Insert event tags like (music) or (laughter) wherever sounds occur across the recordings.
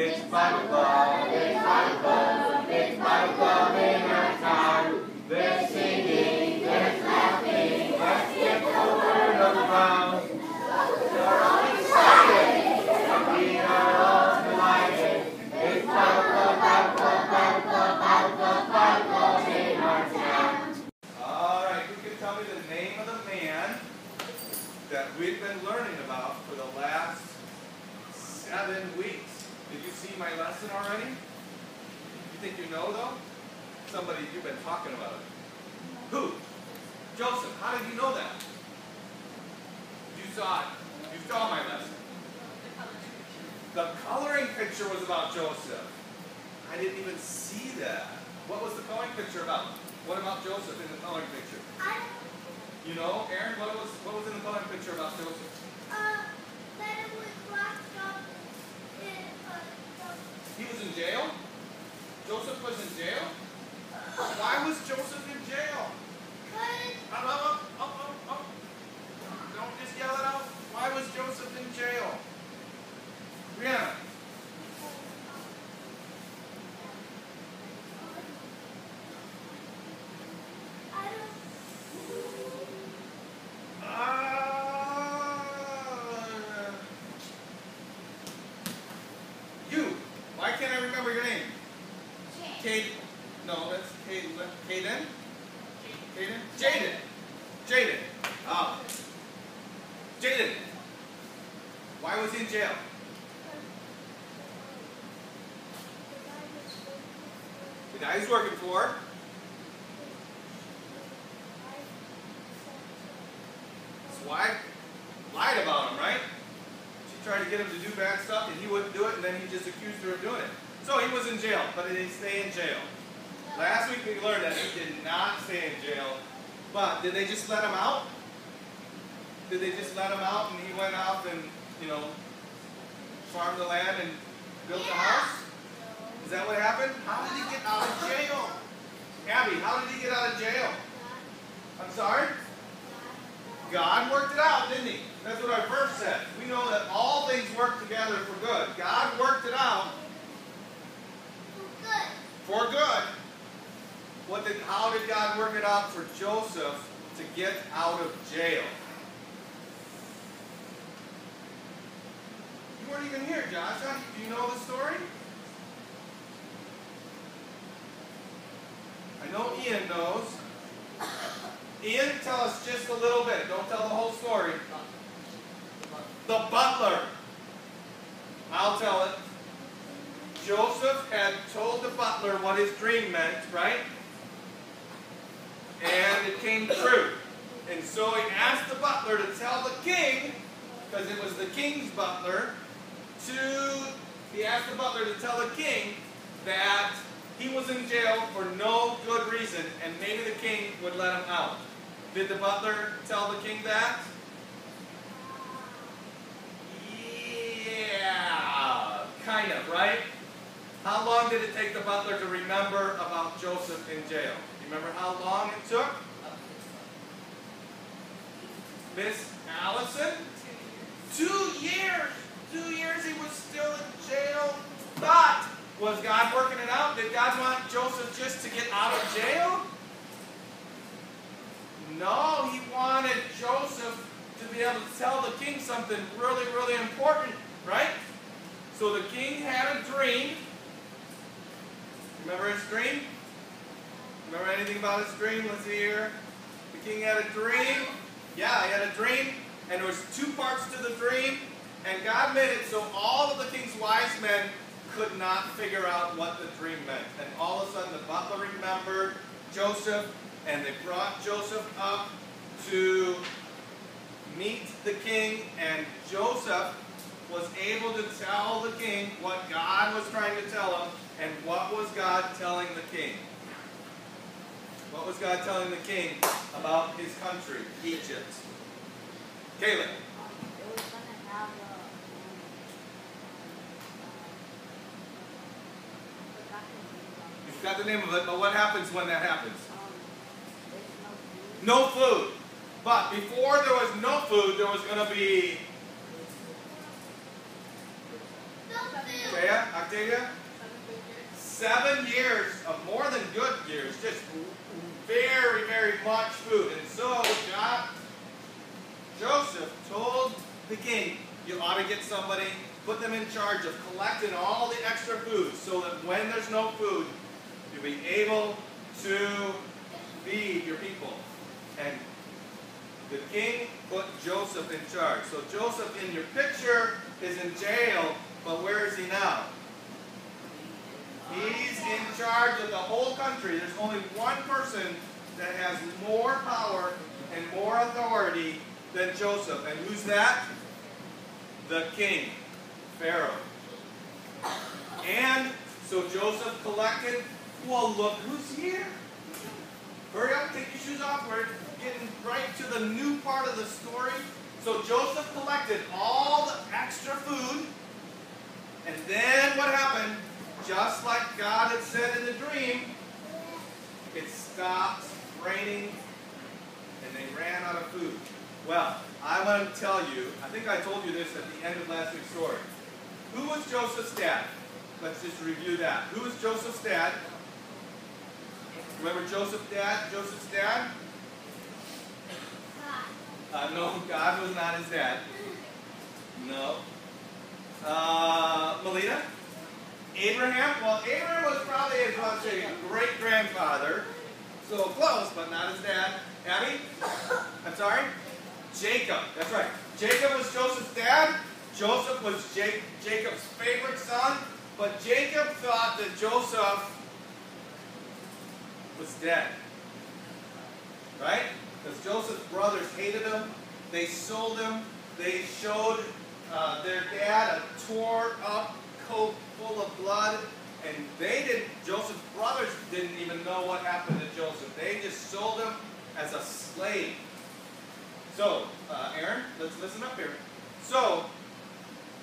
It's Bible Club, it's Bible Club, it's Bible Club in our town. There's singing, there's laughing, let's get the word around. We're all excited, we are all delighted. It's in our town. All right, who can tell me the name of the man that we've been learning about for the last seven weeks? See my lesson already? You think you know though? Somebody you've been talking about it. Who? Joseph. How did you know that? You saw it. You saw my lesson. The coloring picture was about Joseph. I didn't even see that. What was the coloring picture about? What about Joseph in the coloring picture? I, You know, Aaron, what was what was in the coloring picture about Joseph? uh, that it was locked up in, uh, the, He was in jail? Joseph was in jail? Why was Joseph in jail? cause, Up, up, up, up, up, up. Don't just yell it out. Why was Joseph in jail? Brianna. I don't, Uh, you. Why can't I remember your name? Kate. No, that's Kate. Kaden. Kaden. Jaden. Jaden. Ah. Jaden. Why was he in jail? The guy he's working for. His wife lied about him, right? She tried to get him to do bad stuff, and he wouldn't do it, and then he just accused her of doing it. So he was in jail, but he didn't stay in jail. Last week we learned that he did not stay in jail, but did they just let him out? Did they just let him out, and he went out and you know farmed the land and built the house? Is that what happened? How did he get out of jail? Abby, how did he get out of jail? I'm sorry? God worked it out, didn't he? That's what our verse said. We know that all things work together for good. God worked it out good. for good. What did, how did God work it out for Joseph to get out of jail? You weren't even here, Joshua. Do you know the story? I know Ian knows. Ian, tell us just a little bit. Don't tell the whole story. The butler. I'll tell it. Joseph had told the butler what his dream meant, right? And it came true. And so he asked the butler to tell the king, because it was the king's butler, to he asked the butler to tell the king that he was in jail for no good reason, and maybe the king would let him out. Did the butler tell the king that? Yeah, kind of, right? How long did it take the butler to remember about Joseph in jail? You remember how long it took? Miss Allison? Two years. Two years he was still in jail. But was God working it out? Did God want Joseph just to get out of jail? No, he wanted Joseph to be able to tell the king something really, really important, right? So the king had a dream. Remember his dream? Remember anything about his dream? Let's see here. The king had a dream. Yeah, he had a dream, and there was two parts to the dream, and God made it so all of the king's wise men could not figure out what the dream meant. And all of a sudden the butler remembered Joseph, and they brought Joseph up to meet the king, and Joseph was able to tell the king what God was trying to tell him, and what was God telling the king? What was God telling the king about his country, Egypt? Caleb. You've got the name of it, but what happens when that happens? No food. But before there was no food, there was going to be Food. Octavia? Seven years of more than good years, just very, very much food. And so Joseph told the king, you ought to get somebody, put them in charge of collecting all the extra food so that when there's no food, you'll be able to feed your people. And the king put Joseph in charge. So Joseph in your picture is in jail, but where is he now? He's in charge of the whole country. There's only one person that has more power and more authority than Joseph. And who's that? The king, Pharaoh. And so Joseph collected, well, look who's here. Hurry up, take your shoes off. We're getting right to the new part of the story. So Joseph collected all the extra food. And then what happened? Just like God had said in the dream, it stopped raining and they ran out of food. Well, I want to tell you, I think I told you this at the end of last week's story. Who was Joseph's dad? Let's just review that. Who was Joseph's dad? Remember Joseph's dad? Joseph's dad? Uh, no, God was not his dad. No. Uh, Melita? Abraham? Well, Abraham was probably his, great grandfather. So close, but not his dad. Abby? I'm sorry? Jacob. That's right. Jacob was Joseph's dad. Joseph was Jake, Jacob's favorite son. But Jacob thought that Joseph was dead. Right? Because Joseph's brothers hated him. They sold him. They showed uh, their dad a tore up coat full of blood. And they didn't, Joseph's brothers didn't even know what happened to Joseph. They just sold him as a slave. So, uh, Aaron, let's listen up here. So,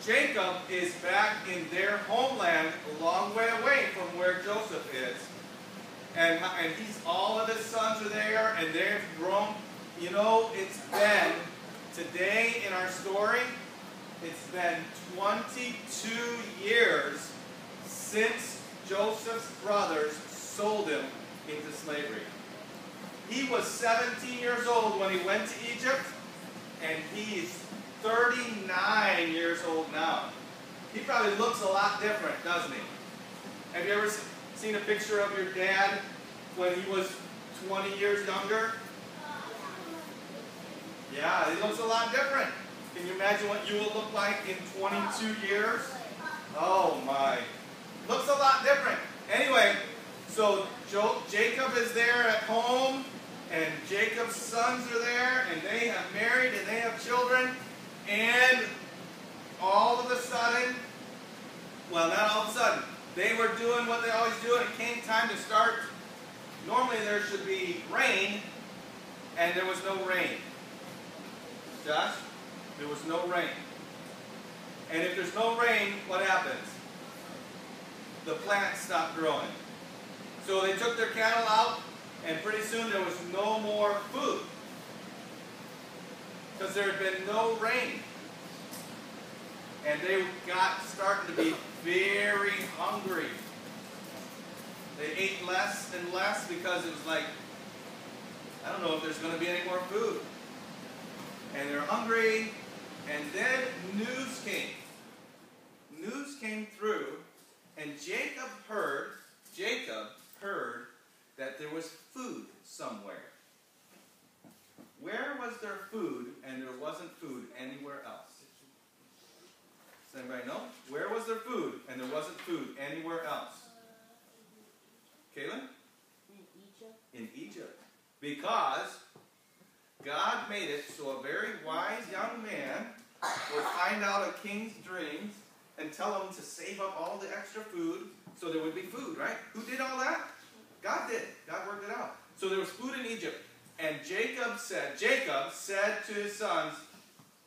Jacob is back in their homeland a long way away from where Joseph is. And, and he's all of his sons are there and they've grown. You know, it's been today in our story, it's been 22 years since Joseph's brothers sold him into slavery. He was 17 years old when he went to Egypt, and he's 39 years old now. He probably looks a lot different, doesn't he? Have you ever seen a picture of your dad when he was 20 years younger? Yeah, he looks a lot different. Can you imagine what you will look like in 22 years? Oh my. Looks a lot different. Anyway, so jo Jacob is there at home, and Jacob's sons are there, and they have married, and they have children, and all of a sudden, well, not all of a sudden, they were doing what they always do, and it came time to start. Normally there should be rain, and there was no rain. Josh? There was no rain. And if there's no rain, what happens? The plants stop growing. So they took their cattle out, and pretty soon there was no more food. Because there had been no rain. And they got starting to be very hungry. They ate less and less because it was like, I don't know if there's going to be any more food. And they're hungry, and then news came. News came through, and Jacob heard, Jacob heard that there was food somewhere. Where was there food and there wasn't food anywhere else? Does anybody know? Where was there food and there wasn't food anywhere else? Kaylin? In Egypt. In Egypt. Because God made it so a very wise young man would find out a king's dreams and tell him to save up all the extra food so there would be food, right? Who did all that? God did. God worked it out. So there was food in Egypt. And Jacob said, Jacob said to his sons,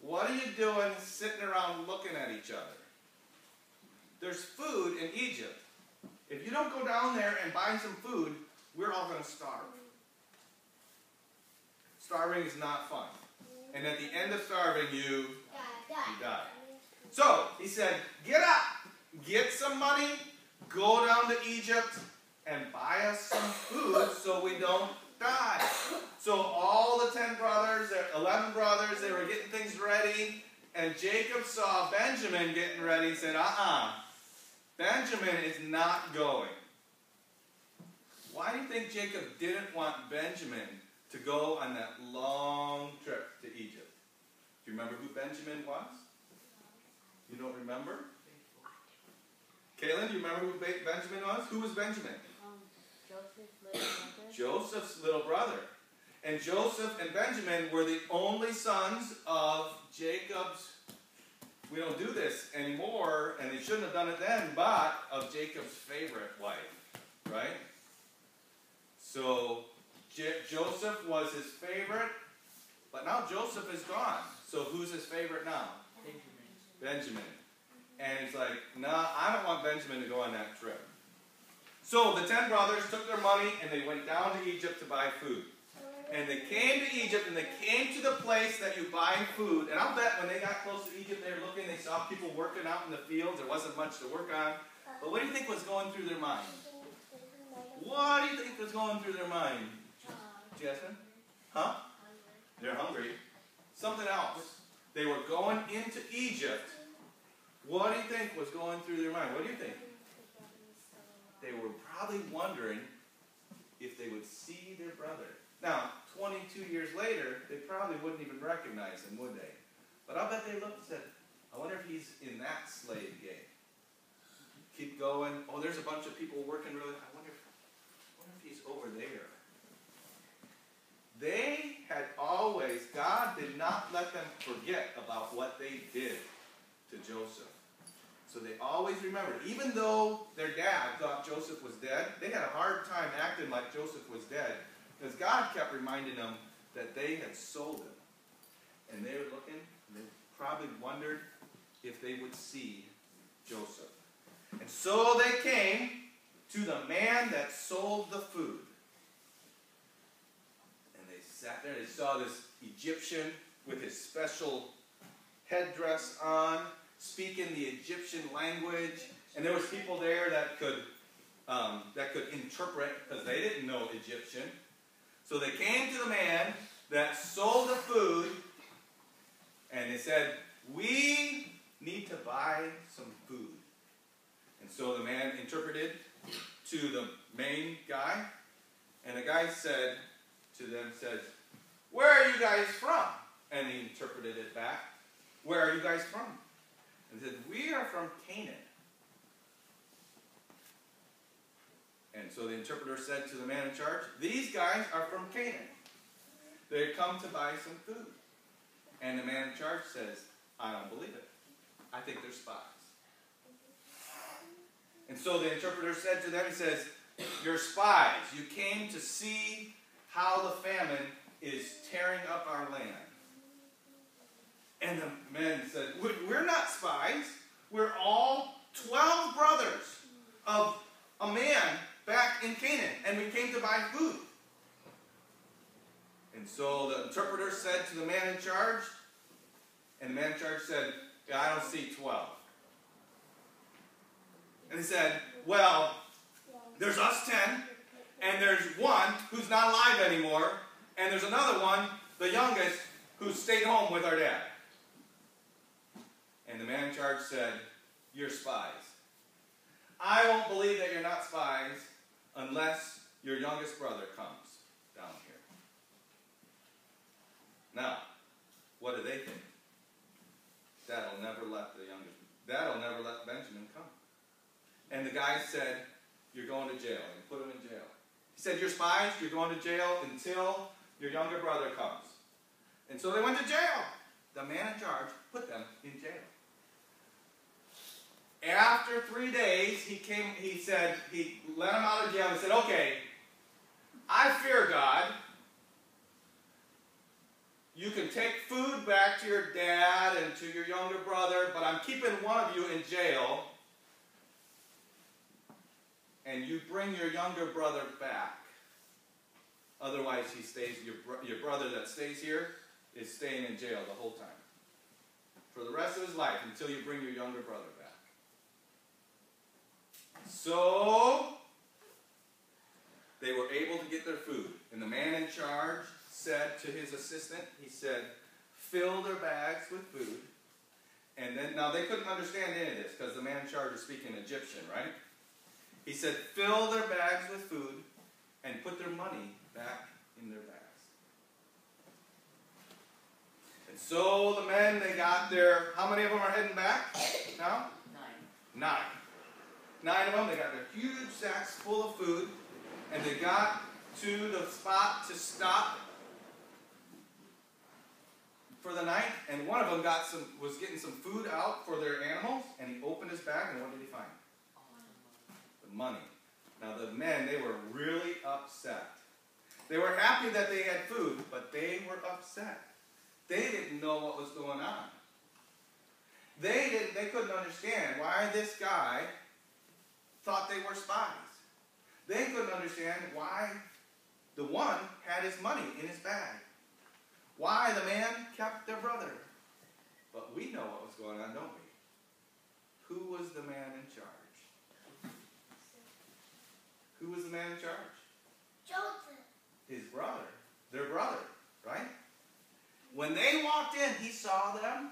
What are you doing sitting around looking at each other? There's food in Egypt. If you don't go down there and buy some food, we're all going to starve. Starving is not fun. And at the end of starving, you, you die. So he said, Get up, get some money, go down to Egypt, and buy us some food so we don't die. So all the ten brothers, the eleven brothers, they were getting things ready, and Jacob saw Benjamin getting ready and said, uh-uh, Benjamin is not going. Why do you think Jacob didn't want Benjamin to go on that long trip to Egypt? Do you remember who Benjamin was? You don't remember? Kaylin, do you remember who Be- Benjamin was? Who was Benjamin? Um, Joseph's little brother. Joseph's little brother. And Joseph and Benjamin were the only sons of Jacob's. We don't do this anymore, and they shouldn't have done it then, but of Jacob's favorite wife, right? So J- Joseph was his favorite, but now Joseph is gone. So who's his favorite now? Benjamin. And he's like, nah, I don't want Benjamin to go on that trip. So the ten brothers took their money and they went down to Egypt to buy food. And they came to Egypt and they came to the place that you buy food. And I'll bet when they got close to Egypt, they were looking, they saw people working out in the fields. There wasn't much to work on. But what do you think was going through their mind? What do you think was going through their mind, Jasmine? Huh? They're hungry. Something else. They were going into Egypt. What do you think was going through their mind? What do you think? They were probably wondering if they would see their brother. Now, 22 years later, they probably wouldn't even recognize him, would they? But I'll bet they looked and said, I wonder if he's in that slave game. Keep going. Oh, there's a bunch of people working really. I wonder if, I wonder if he's over there. They had always, God did not let them forget about what they did to Joseph. So they always remembered. Even though their dad thought Joseph was dead, they had a hard time acting like Joseph was dead because God kept reminding them that they had sold him. And they were looking, and they probably wondered if they would see Joseph. And so they came to the man that sold the food. And they sat there, they saw this Egyptian with his special headdress on, speaking the Egyptian language. And there was people there that could um, that could interpret because they didn't know Egyptian. So they came to the man that sold the food, and they said, "We need to buy some food." And so the man interpreted to the main guy, and the guy said to them, said, Where are you guys from? And he interpreted it back, Where are you guys from? And said, We are from Canaan. And so the interpreter said to the man in charge, These guys are from Canaan. They come to buy some food. And the man in charge says, I don't believe it. I think they're spies. And so the interpreter said to them, he says, You're spies. You came to see how the famine is tearing up our land. And the men said, We're not spies. We're all 12 brothers of a man back in Canaan, and we came to buy food. And so the interpreter said to the man in charge, and the man in charge said, yeah, I don't see 12. And he said, Well, there's us 10, and there's one who's not alive anymore, and there's another one, the youngest, who stayed home with our dad. And the man in charge said, You're spies. I won't believe that you're not spies unless your youngest brother comes down here. Now, what do they think? That'll never let the youngest, that'll never let Benjamin come. And the guy said, You're going to jail. And put him in jail. He said, You're spies, you're going to jail until your younger brother comes. And so they went to jail. The man in charge put them in jail. After three days, he came, he said, he let him out of jail and said, Okay, I fear God. You can take food back to your dad and to your younger brother, but I'm keeping one of you in jail. And you bring your younger brother back. Otherwise, he stays. Your, bro- your brother that stays here is staying in jail the whole time. For the rest of his life until you bring your younger brother back. So they were able to get their food. And the man in charge said to his assistant, he said, fill their bags with food. And then, now they couldn't understand any of this because the man in charge was speaking Egyptian, right? He said, fill their bags with food and put their money back in their bags. And so the men, they got their, how many of them are heading back now? Nine. Nine. Nine of them, they got their huge sacks full of food, and they got to the spot to stop for the night, and one of them got some was getting some food out for their animals, and he opened his bag, and what did he find? The money. Now the men, they were really upset. They were happy that they had food, but they were upset. They didn't know what was going on. They didn't they couldn't understand why this guy thought they were spies. They couldn't understand why the one had his money in his bag. Why the man kept their brother. But we know what was going on, don't we? Who was the man in charge? Who was the man in charge? Joseph. His brother. Their brother, right? When they walked in, he saw them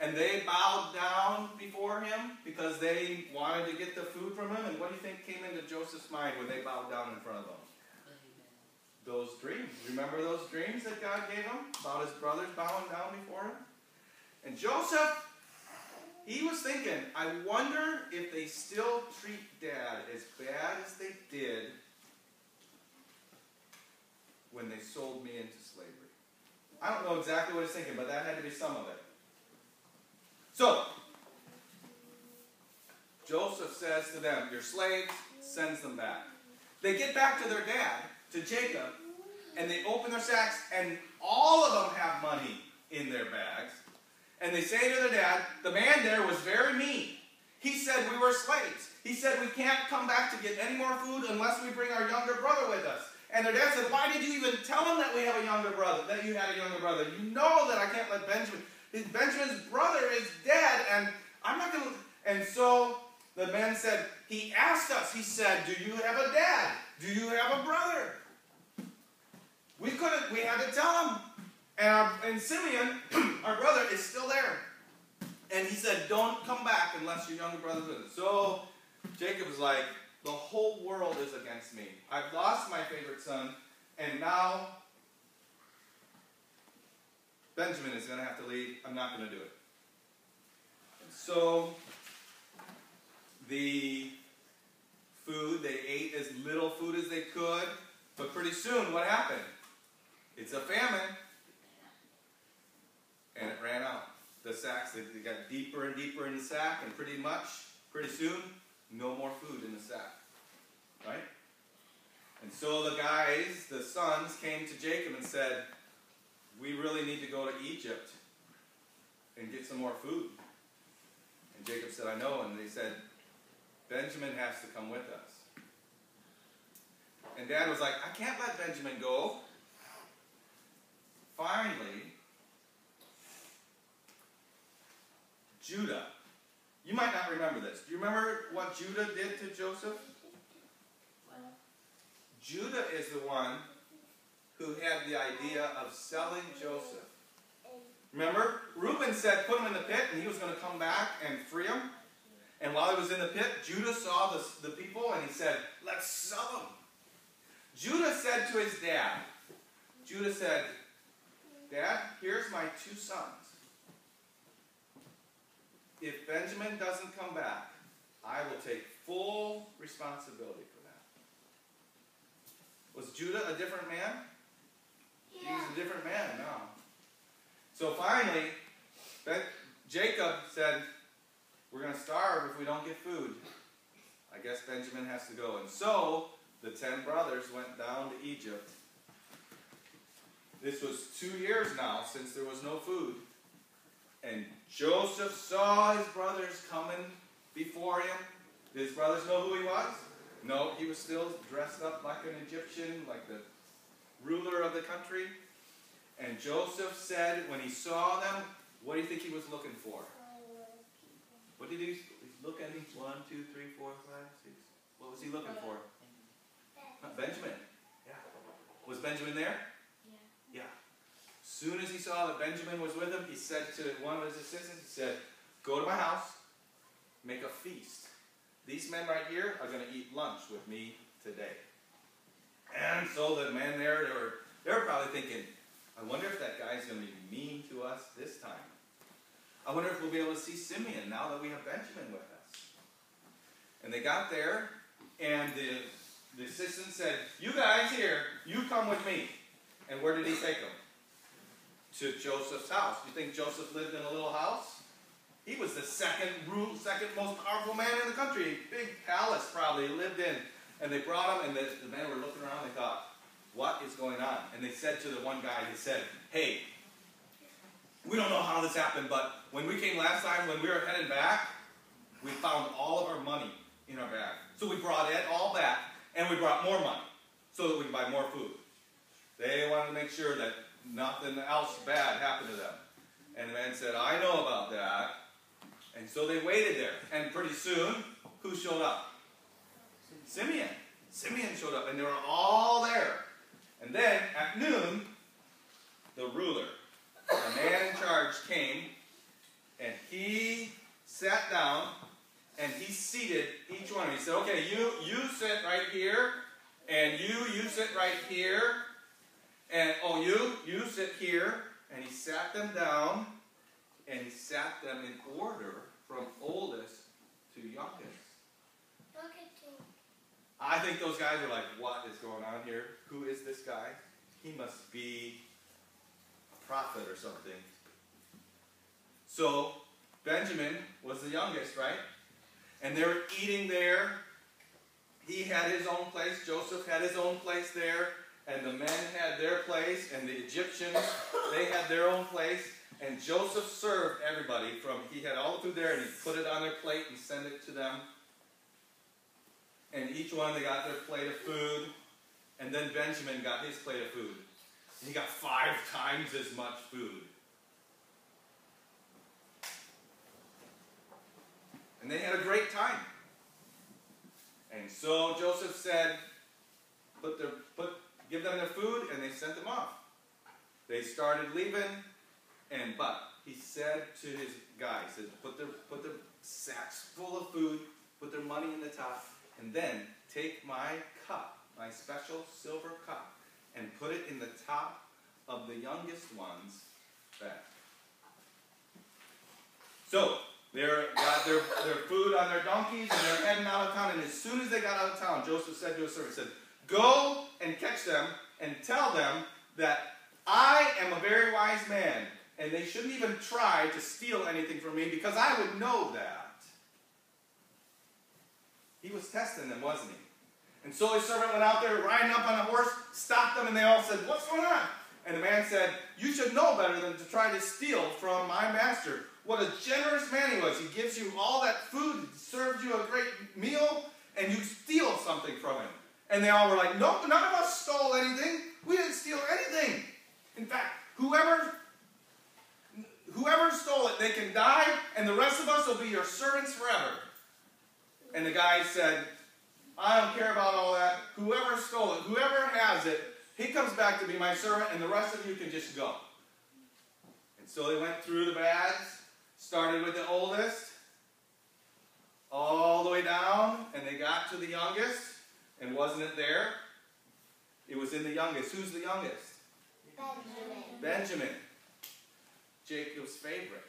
and they bowed down before him because they wanted to get the food from him. And what do you think came into Joseph's mind when they bowed down in front of him? Those dreams. Remember those dreams that God gave him about his brothers bowing down before him? And Joseph, he was thinking, I wonder if they still treat dad as bad as they did when they sold me into slavery. I don't know exactly what he's thinking, but that had to be some of it. So, Joseph says to them, Your slaves, sends them back. They get back to their dad, to Jacob, and they open their sacks, and all of them have money in their bags. And they say to their dad, The man there was very mean. He said we were slaves. He said we can't come back to get any more food unless we bring our younger brother with us. And their dad said, Why did you even tell him that we have a younger brother, that you had a younger brother? You know that I can't let Benjamin. Benjamin's brother is dead, and I'm not going to. And so the man said, He asked us, He said, Do you have a dad? Do you have a brother? We couldn't, we had to tell him. And, our, and Simeon, (clears throat) our brother, is still there. And he said, Don't come back unless your younger brother's. So Jacob was like, The whole world is against me. I've lost my favorite son, and now Benjamin is going to have to lead. I'm not going to do it. So the food, they ate as little food as they could, but pretty soon, what happened? It's a famine. And it ran out. The sacks, they got deeper and deeper in the sack, and pretty much, pretty soon, no more food in the sack. Right? And so the guys, the sons, came to Jacob and said, We really need to go to Egypt and get some more food. And Jacob said, I know. And they said, Benjamin has to come with us. And dad was like, I can't let Benjamin go. Finally, Judah. You might not remember this. Do you remember what Judah did to Joseph? Judah is the one who had the idea of selling Joseph. Remember? Reuben said, put him in the pit, and he was going to come back and free him. And while he was in the pit, Judah saw the, the people, and he said, let's sell them. Judah said to his dad, Judah said, Dad, here's my two sons. If Benjamin doesn't come back, I will take full responsibility for that. Was Judah a different man? He Yeah. was a different man no. So finally, ben, Jacob said, We're going to starve if we don't get food. I guess Benjamin has to go. And so the ten brothers went down to Egypt. This was two years now since there was no food. And Joseph saw his brothers coming before him. Did his brothers know who he was? No, he was still dressed up like an Egyptian, like the ruler of the country. And Joseph said, when he saw them, what do you think he was looking for? What did he look at? Each one, two, three, four, five, six, was he looking for? Benjamin. Yeah. Was Benjamin there? Soon as he saw that Benjamin was with him, he said to one of his assistants, he said, Go to my house, make a feast. These men right here are going to eat lunch with me today. And so the men there, they were, they were probably thinking, I wonder if that guy's going to be mean to us this time. I wonder if we'll be able to see Simeon now that we have Benjamin with us. And they got there, and the, the assistant said, You guys here, you come with me. And where did he take them? To Joseph's house. Do you think Joseph lived in a little house? He was the second rule, second most powerful man in the country. Big palace probably he lived in. And they brought him, and the, the men were looking around. They thought, "What is going on?" And they said to the one guy, they said, "Hey, we don't know how this happened, but when we came last time, when we were heading back, we found all of our money in our bag. So we brought it all back, and we brought more money so that we can buy more food. They wanted to make sure that nothing else bad happened to them. And the man said, I know about that. And so they waited there. And pretty soon, who showed up? Simeon. Simeon showed up, and they were all there. And then at noon, the ruler, the man in charge, came, and he sat down, and he seated each one. Of them. He said, "Okay, you you sit right here, and you you sit right here, and oh you you sit here." And he sat them down, and he sat them in order from oldest to youngest. Look at him. I think those guys are like, what is going on here? Who is this guy? He must be a prophet or something. So, Benjamin was the youngest, right? And they were eating there. He had his own place. Joseph had his own place there. And the men had their place. And the Egyptians, they had their own place. And Joseph served everybody from, he had all through there and he put it on their plate and sent it to them and each one they got their plate of food, and then Benjamin got his plate of food. He got five times as much food. And they had a great time. And so Joseph said, put their, put, give them their food, and they sent them off. They started leaving, and but he said to his guys, said, put their put their sacks full of food, put their money in the top, and then take my cup, my special silver cup, and put it in the top of the youngest one's bag. So they got their, their food on their donkeys and they're heading out of town. And as soon as they got out of town, Joseph said to his servant, said, Go and catch them and tell them that I am a very wise man, and they shouldn't even try to steal anything from me because I would know that. He was testing them, wasn't he? And so his servant went out there riding up on a horse, stopped them, and they all said, What's going on? And the man said, You should know better than to try to steal from my master. What a generous man he was. He gives you all that food, serves you a great meal, and you steal something from him. And they all were like, Nope, none of us stole anything. We didn't steal anything. In fact, whoever whoever stole it, they can die, and the rest of us will be your servants forever. And the guy said, I don't care about all that. Whoever stole it, whoever has it, he comes back to be my servant, and the rest of you can just go. And so they went through the bags, started with the oldest, all the way down, and they got to the youngest, and wasn't it there? It was in the youngest. Who's the youngest? Benjamin. Benjamin, Jacob's favorite.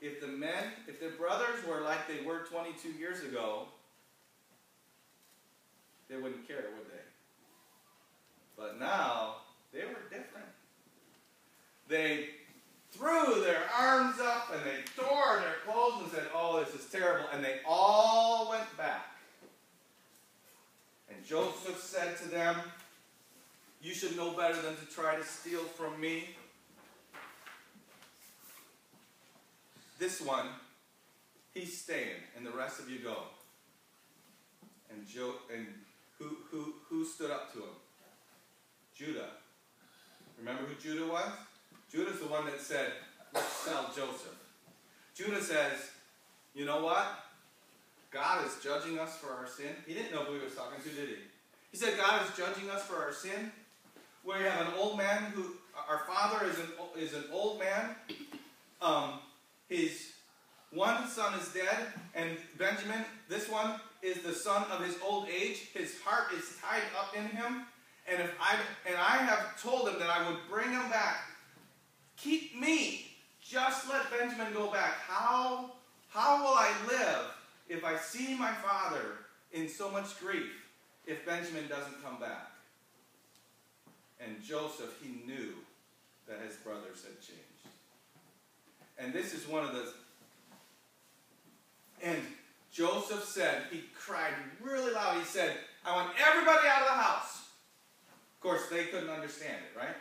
If the men, if the brothers were like they were 22 years ago, they wouldn't care, would they? But now, they were different. They threw their arms up and they tore their clothes and said, Oh, this is terrible. And they all went back. Joseph said to them, You should know better than to try to steal from me. This one, he's staying, and the rest of you go. And Jo and who who who stood up to him? Judah. Remember who Judah was? Judah's the one that said, Let's sell Joseph. Judah says, You know what? God is judging us for our sin. He didn't know who he was talking to, did he? He said, God is judging us for our sin. You have an old man who, our father is an, is an old man. Um, his one son is dead, and Benjamin, this one, is the son of his old age. His heart is tied up in him. And if I and I have told him that I would bring him back. Keep me. Just let Benjamin go back. How how will I live if I see my father in so much grief if Benjamin doesn't come back? And Joseph, he knew that his brothers had changed. And this is one of the and Joseph said, he cried really loud. He said, I want everybody out of the house. Of course, they couldn't understand it, right?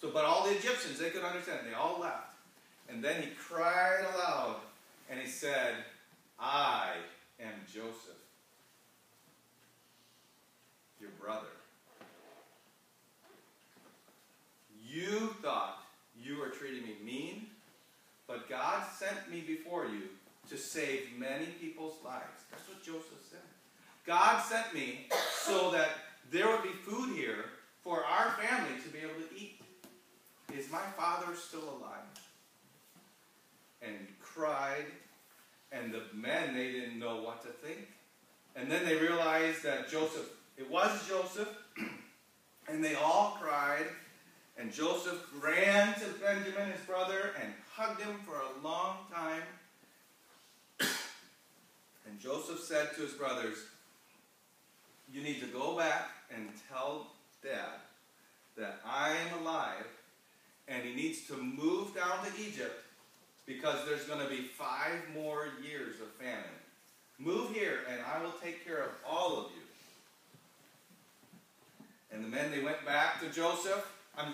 So, but all the Egyptians, they could understand it. They all left. And then he cried aloud and he said, I am Joseph, your brother. You thought you were treating me mean, but God sent me before you to save many people's lives. That's what Joseph said. God sent me so that there would be food here for our family to be able to eat. Is my father still alive? And cried, and the men, they didn't know what to think. And then they realized that Joseph, it was Joseph, (clears throat) and they all cried. And Joseph ran to Benjamin, his brother, and hugged him for a long time. (clears throat) And Joseph said to his brothers, You need to go back and tell dad that I am alive and he needs to move down to Egypt because there's going to be five more years of famine. Move here and I will take care of all of you. And the men, they went back to Joseph.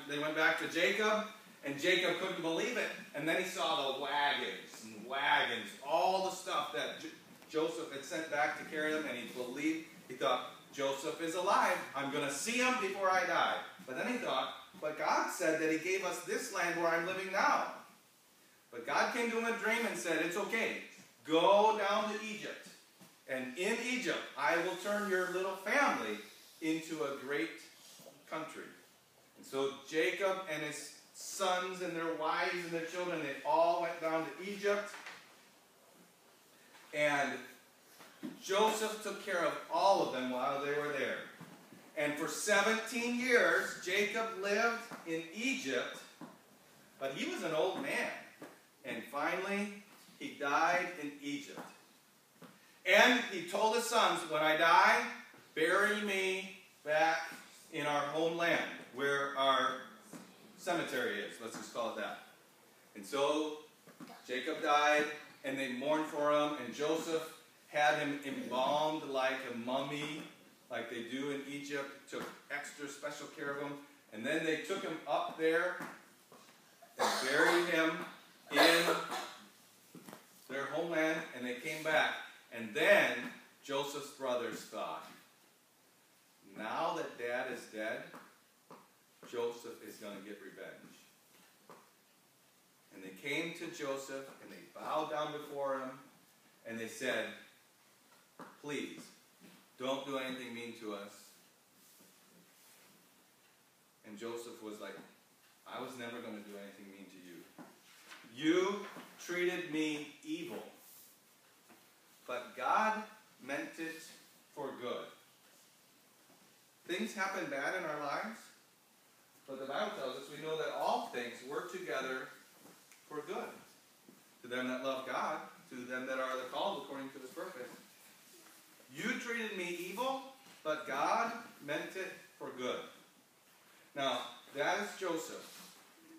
They went back to Jacob, and Jacob couldn't believe it. And then he saw the wagons and wagons, all the stuff that J- Joseph had sent back to carry them, and he believed, he thought, Joseph is alive. I'm going to see him before I die. But then he thought, but God said that he gave us this land where I'm living now. But God came to him in a dream and said, it's okay. Go down to Egypt. And in Egypt, I will turn your little family into a great country. And so Jacob and his sons and their wives and their children, they all went down to Egypt. And Joseph took care of all of them while they were there. And for 17 years, Jacob lived in Egypt, but he was an old man. And finally, he died in Egypt. And he told his sons, When I die, bury me back in our homeland, where our cemetery is. Let's just call it that. And so Jacob died, and they mourned for him, and Joseph had him embalmed like a mummy, like they do in Egypt, took extra special care of him. And then they took him up there and buried him in their homeland, and they came back. And then Joseph's brothers thought, now that dad is dead, Joseph is going to get revenge. And they came to Joseph and they bowed down before him and they said, Please, don't do anything mean to us. And Joseph was like, I was never going to do anything mean to you. You treated me evil, but God meant it for good. Things happen bad in our lives, but the Bible tells us we know that all things work together for good. To them that love God, to them that are the called according to his purpose. You treated me evil, but God meant it for good. Now, that is Joseph.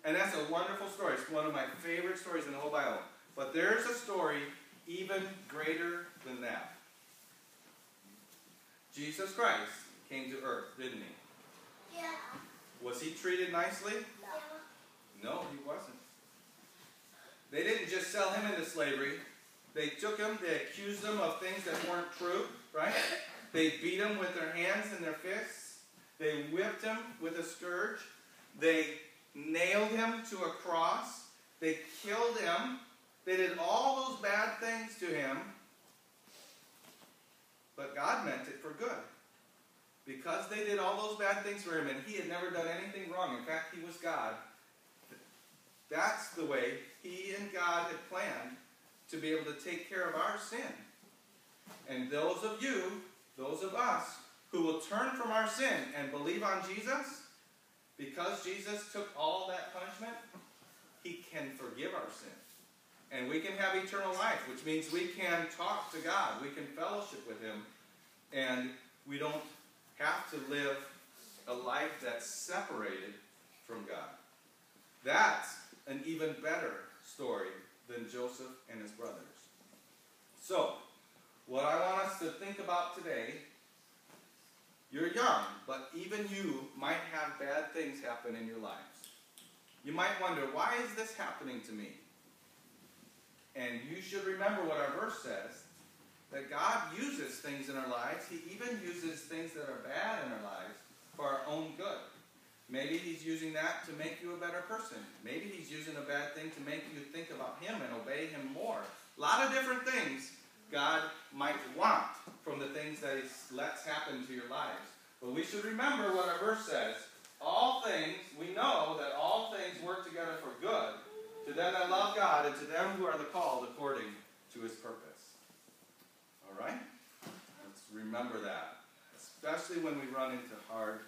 And that's a wonderful story. It's one of my favorite stories in the whole Bible. But there's a story even greater than that. Jesus Christ came to earth, didn't he? Yeah. Was he treated nicely? No. No, he wasn't. They didn't just sell him into slavery. They took him, they accused him of things that weren't true, right? They beat him with their hands and their fists. They whipped him with a scourge. They nailed him to a cross. They killed him. They did all those bad things to him. But God meant it for good. Because they did all those bad things for him and he had never done anything wrong, in fact, he was God, that's the way he and God had planned to be able to take care of our sin. And those of you, those of us, who will turn from our sin and believe on Jesus, because Jesus took all that punishment, he can forgive our sin. And we can have eternal life, which means we can talk to God, we can fellowship with him, and we don't have to live a life that's separated from God. That's an even better story than Joseph and his brothers. So, what I want us to think about today you're young, but even you might have bad things happen in your lives. You might wonder, why is this happening to me? And you should remember what our verse says that God uses things in our lives. He even uses things that are bad in our lives for our own good. Maybe He's using that to make you a better person. Maybe He's using a bad thing to make you think about Him and obey Him more. A lot of different things God might want from the things that He lets happen to your lives. But we should remember what our verse says. All things, we know that all things work together for good to them that love God and to them who are the called according to His purpose. All right? Let's remember that, especially when we run into hard.